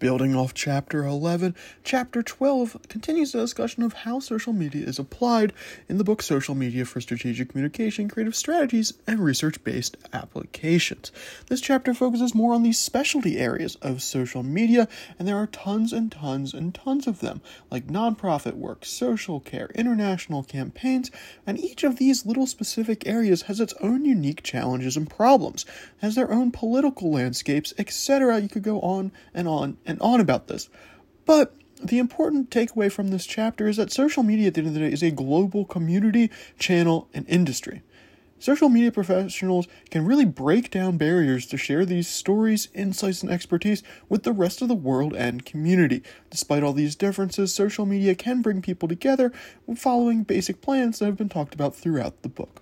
Building off chapter 11, chapter 12 continues the discussion of how social media is applied in the book Social Media for Strategic Communication, Creative Strategies, and Research Based Applications. This chapter focuses more on these specialty areas of social media, and there are tons and tons and tons of them, like nonprofit work, social care, international campaigns, and each of these little specific areas has its own unique challenges and problems, has their own political landscapes, etc. You could go on and on and on about this. But the important takeaway from this chapter is that social media at the end of the day is a global community, channel, and industry. Social media professionals can really break down barriers to share these stories, insights, and expertise with the rest of the world and community. Despite all these differences, social media can bring people together following basic plans that have been talked about throughout the book.